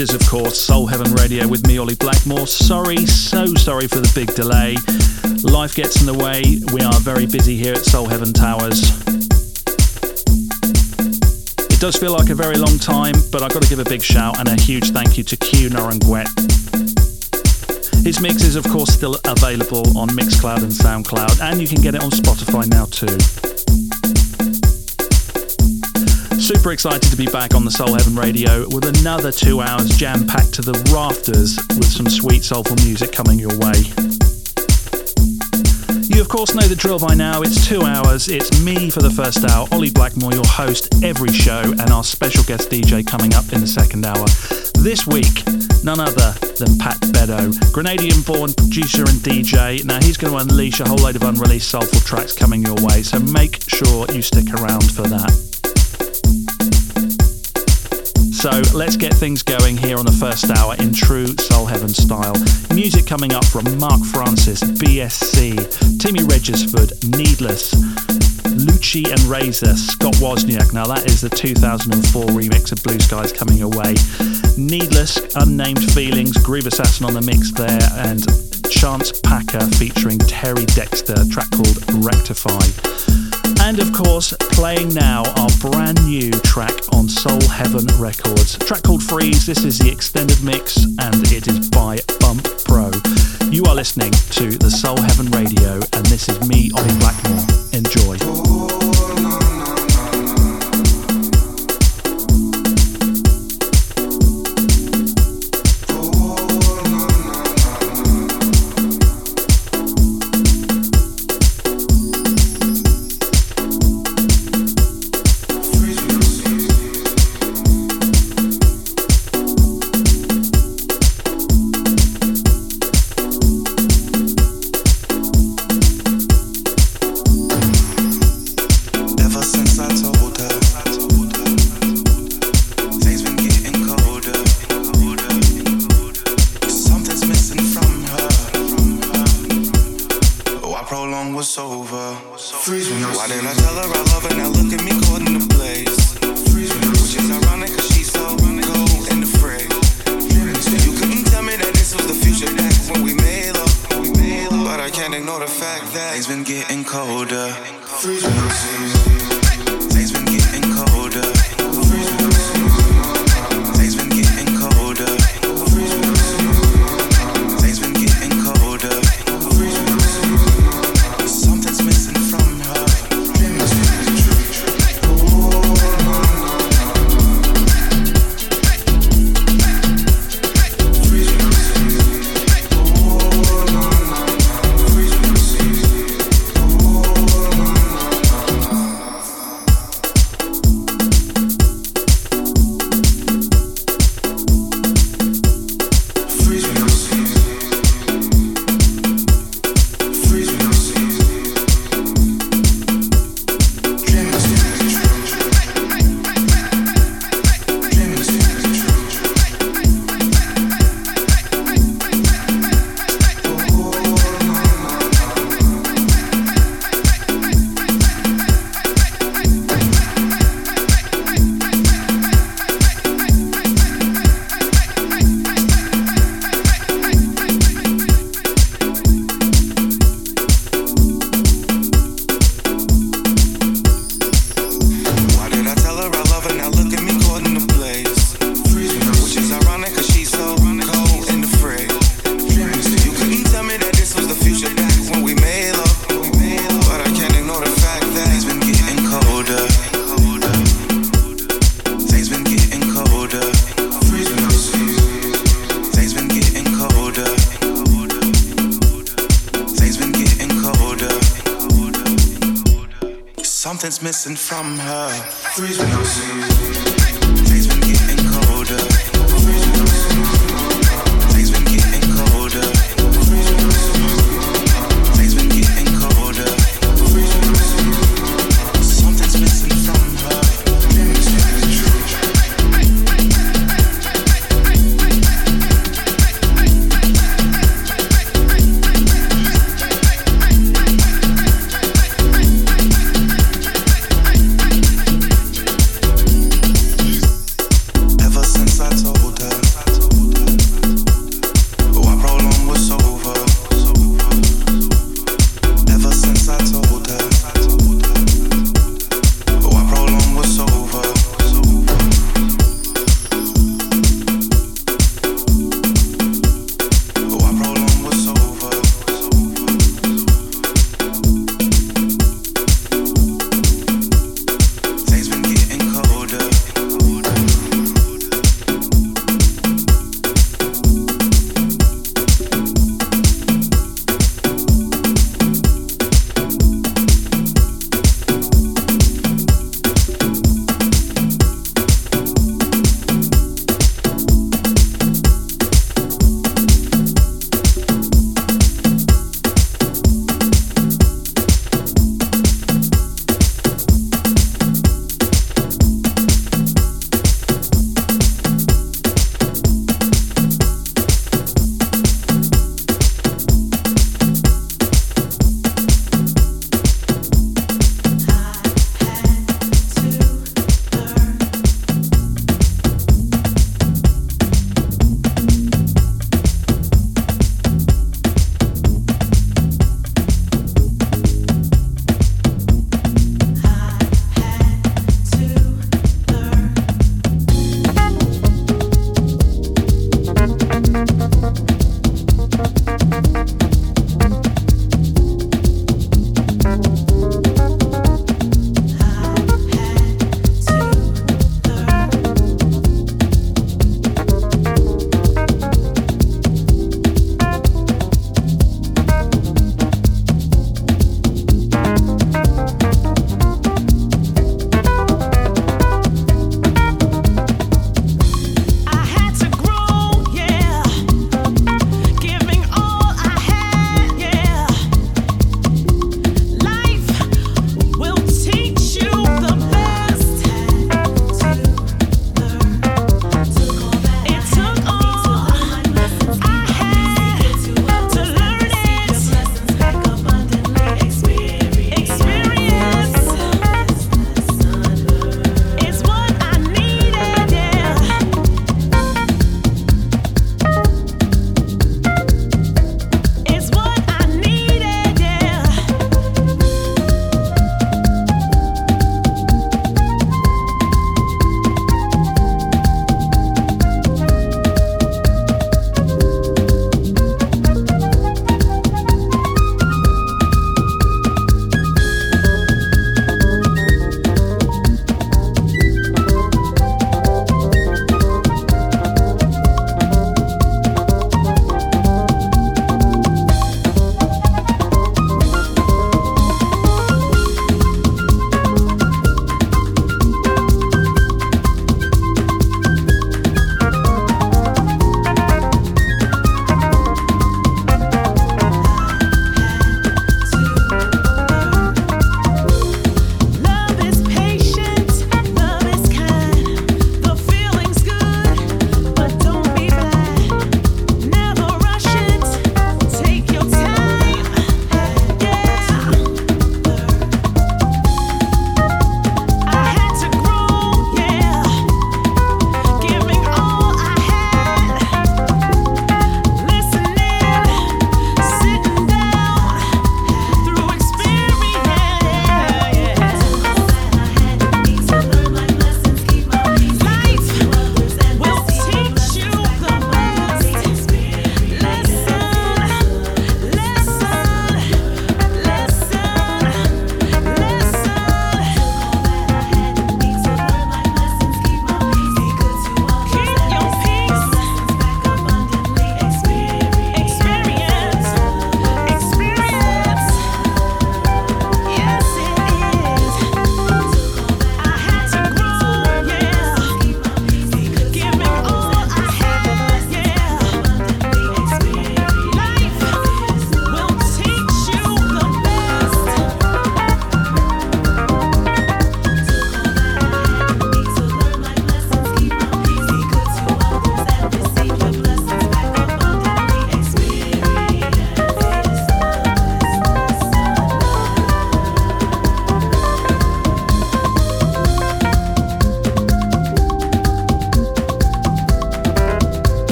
This is, of course, Soul Heaven Radio with me, Ollie Blackmore. Sorry, so sorry for the big delay. Life gets in the way. We are very busy here at Soul Heaven Towers. It does feel like a very long time, but I've got to give a big shout and a huge thank you to Q Narangwet. His mix is, of course, still available on Mixcloud and Soundcloud, and you can get it on Spotify now too. Super excited to be back on the Soul Heaven Radio with another two hours jam packed to the rafters with some sweet soulful music coming your way. You, of course, know the drill by now. It's two hours. It's me for the first hour, Ollie Blackmore, your host every show, and our special guest DJ coming up in the second hour. This week, none other than Pat Bedeau, Grenadian born producer and DJ. Now, he's going to unleash a whole load of unreleased soulful tracks coming your way, so make sure you stick around for that. So let's get things going here on the first hour in true Soul Heaven style. Music coming up from Mark Francis, BSC, Timmy Regisford, Needless, Lucci and Razor, Scott Wozniak. Now that is the 2004 remix of Blue Skies coming Away. Needless, Unnamed Feelings, Groove Assassin on the mix there, and Chance Packer featuring Terry Dexter, track called Rectify. And of course, playing now our brand new track on Soul Heaven Records. Track called Freeze. This is the extended mix and it is by Bump Pro. You are listening to the Soul Heaven Radio and this is me, Ollie Blackmore.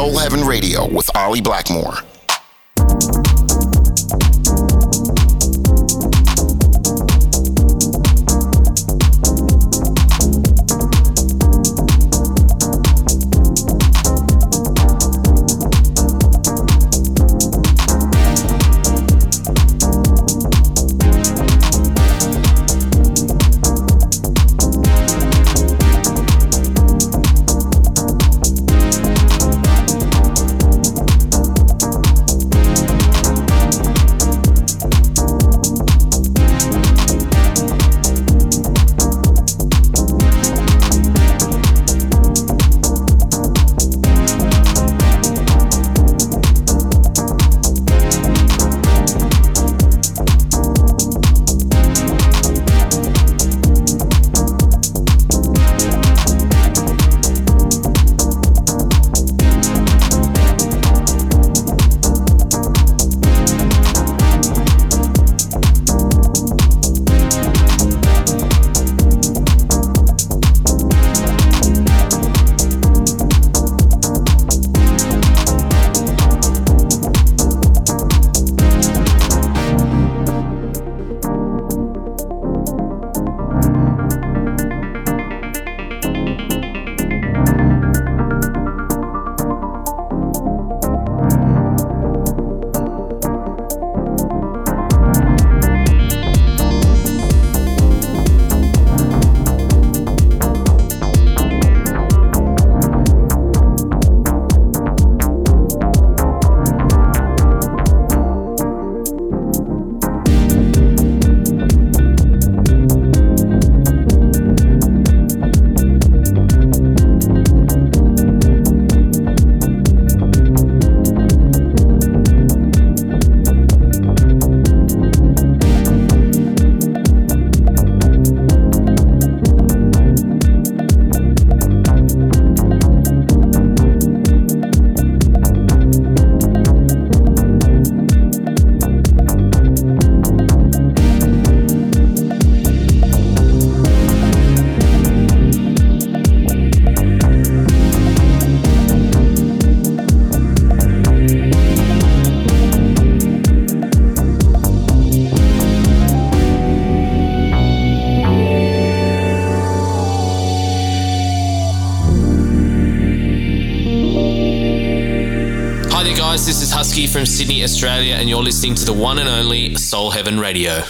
Soul Heaven Radio with Ollie Blackmore. From Sydney, Australia, and you're listening to the one and only Soul Heaven Radio.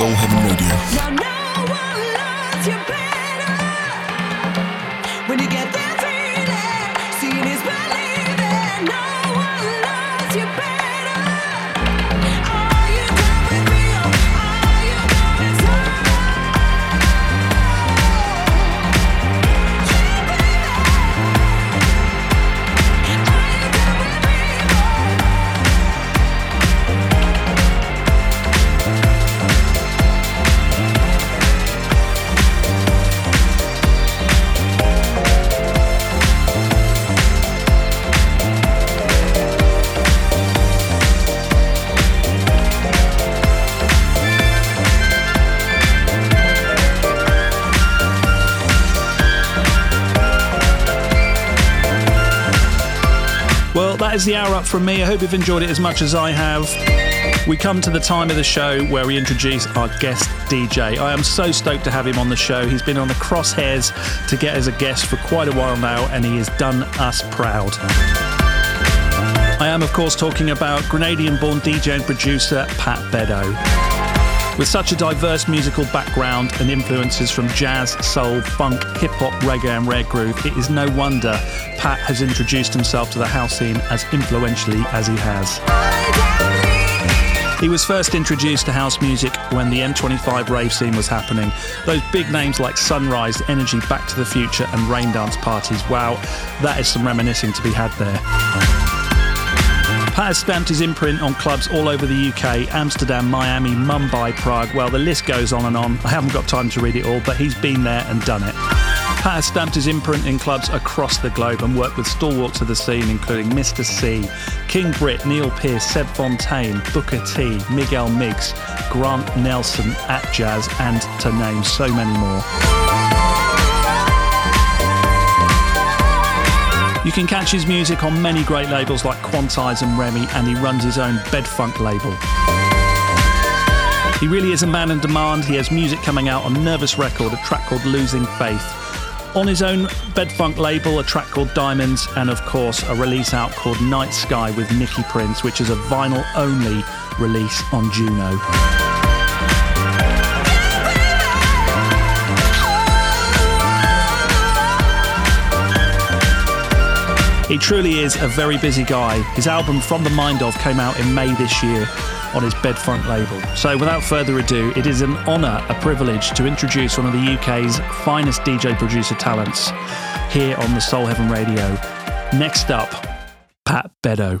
Listening to up from me. I hope you've enjoyed it as much as I have. We come to the time of the show where we introduce our guest DJ. I am so stoked to have him on the show. He's been on the crosshairs to get as a guest for quite a while now, and he has done us proud. I am, of course, talking about Grenadian born DJ and producer Pat Bedeau. With such a diverse musical background and influences from jazz, soul, funk, hip hop, reggae, and rare groove, it is no wonder Pat has introduced himself to the house scene as influentially as he has. He was first introduced to house music when the M25 rave scene was happening. Those big names like Sunrise, Energy, Back to the Future, and Rain Dance parties. Wow, that is some reminiscing to be had there. Pat has stamped his imprint on clubs all over the UK Amsterdam, Miami, Mumbai, Prague. Well, the list goes on and on. I haven't got time to read it all, but he's been there and done it. Pat has stamped his imprint in clubs across the globe and worked with stalwarts of the scene, including Mr. C, King Britt, Neil Pierce, Seb Fontaine, Booker T, Miguel Miggs, Grant Nelson, Atjazz, and to name so many more. You can catch his music on many great labels like Quantize and Remy, and he runs his own Bedfunk label. He really is a man in demand. He has music coming out on Nervous Record, a track called Losing Faith. On his own Bedfunk label, a track called Diamonds, and of course, a release out called Night Sky with Nicky Prince, which is a vinyl only release on Juno. He truly is a very busy guy. His album From the Mind of came out in May this year on his Bedfunk label. So without further ado, it is an honour, a privilege to introduce one of the UK's finest DJ producer talents here on the Soul Heaven Radio. Next up, Pat Bedeau.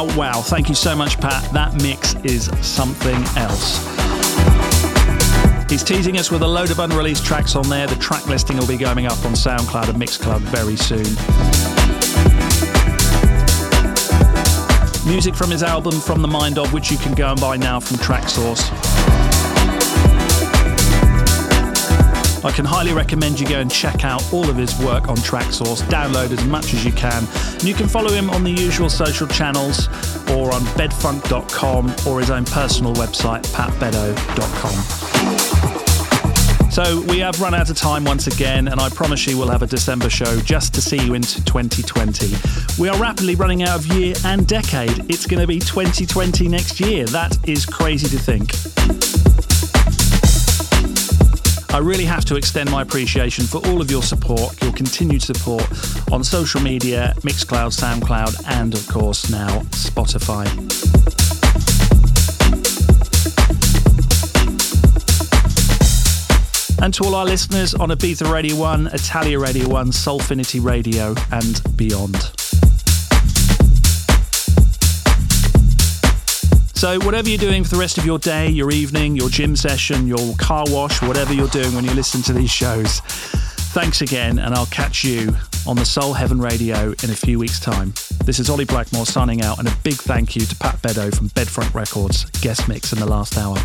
Wow, wow. Thank you so much, Pat. That mix is something else. He's teasing us with a load of unreleased tracks on there. The track listing will be going up on SoundCloud and Mixcloud very soon. Music from his album From the Mind of, which you can go and buy now from Traxsource. I can highly recommend you go and check out all of his work on Traxsource, Download as much as you can. And you can follow him on the usual social channels or on bedfunk.com or his own personal website, patbedeau.com. So we have run out of time once again, and I promise you we'll have a December show just to see you into 2020. We are rapidly running out of year and decade. It's going to be 2020 next year. That is crazy to think. I really have to extend my appreciation for all of your support, your continued support on social media, Mixcloud, SoundCloud, and of course now Spotify. And to all our listeners on Ibiza Radio 1, Italia Radio 1, Soulfinity Radio, and beyond. So, whatever you're doing for the rest of your day, your evening, your gym session, your car wash, whatever you're doing when you listen to these shows, thanks again, and I'll catch you on the Soul Heaven Radio in a few weeks' time. This is Ollie Blackmore signing out, and a big thank you to Pat Bedeau from Bedfunk Records, guest mix in the last hour.